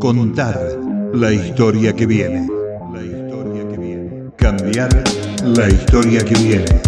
Contar la historia que viene. La historia que viene. Cambiar la historia que viene.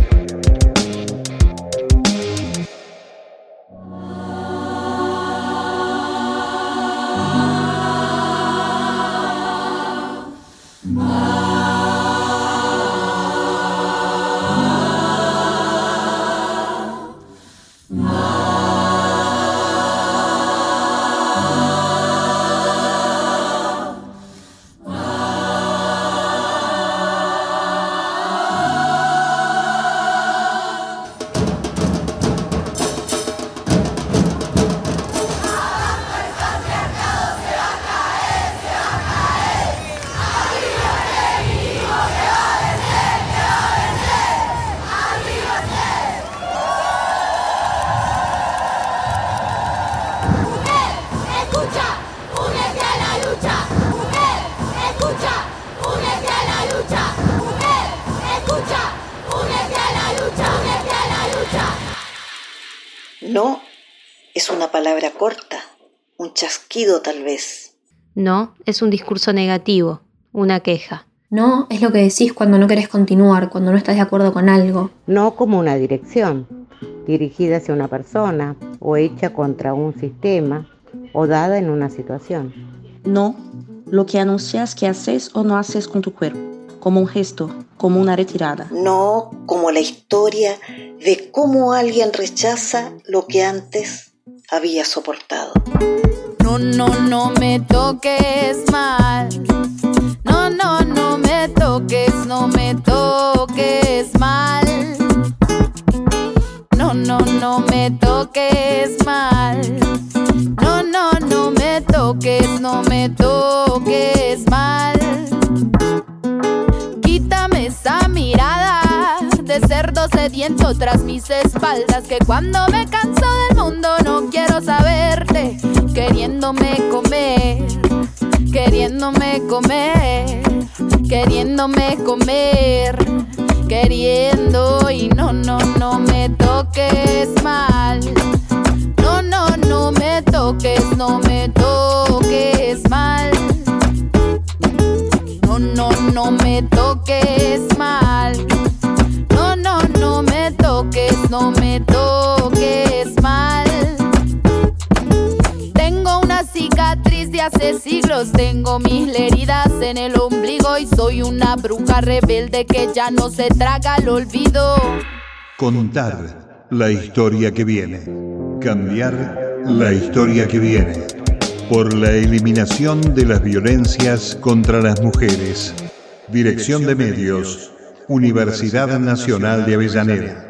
No es una palabra corta, un chasquido tal vez. No es un discurso negativo, una queja. No es lo que decís cuando no querés continuar, cuando no estás de acuerdo con algo. no como una dirección, dirigida hacia una persona o hecha contra un sistema o dada en una situación. No, lo que anuncias que haces o no haces con tu cuerpo, como un gesto, como una retirada. No como la historia de cómo alguien rechaza lo que antes había soportado. No, no, no me toques mal. No, no, no me toques, no me toques mal. No, no, no me toques mal. No, no, no me toques, no me toques mal. Sediento tras mis espaldas. Que cuando me canso del mundo no quiero saberte. Queriéndome comer, queriéndome comer, queriéndome comer, queriendo y no, no, no me toques mal. No, no, no me toques, no me toques mal. No, no, no me toques mal. No me toques mal. Tengo una cicatriz de hace siglos, tengo mil heridas en el ombligo y soy una bruja rebelde que ya no se traga el olvido. Contar la historia que viene. Cambiar la historia que viene. Por la eliminación de las violencias contra las mujeres. Dirección de Medios. Universidad Nacional de Avellaneda.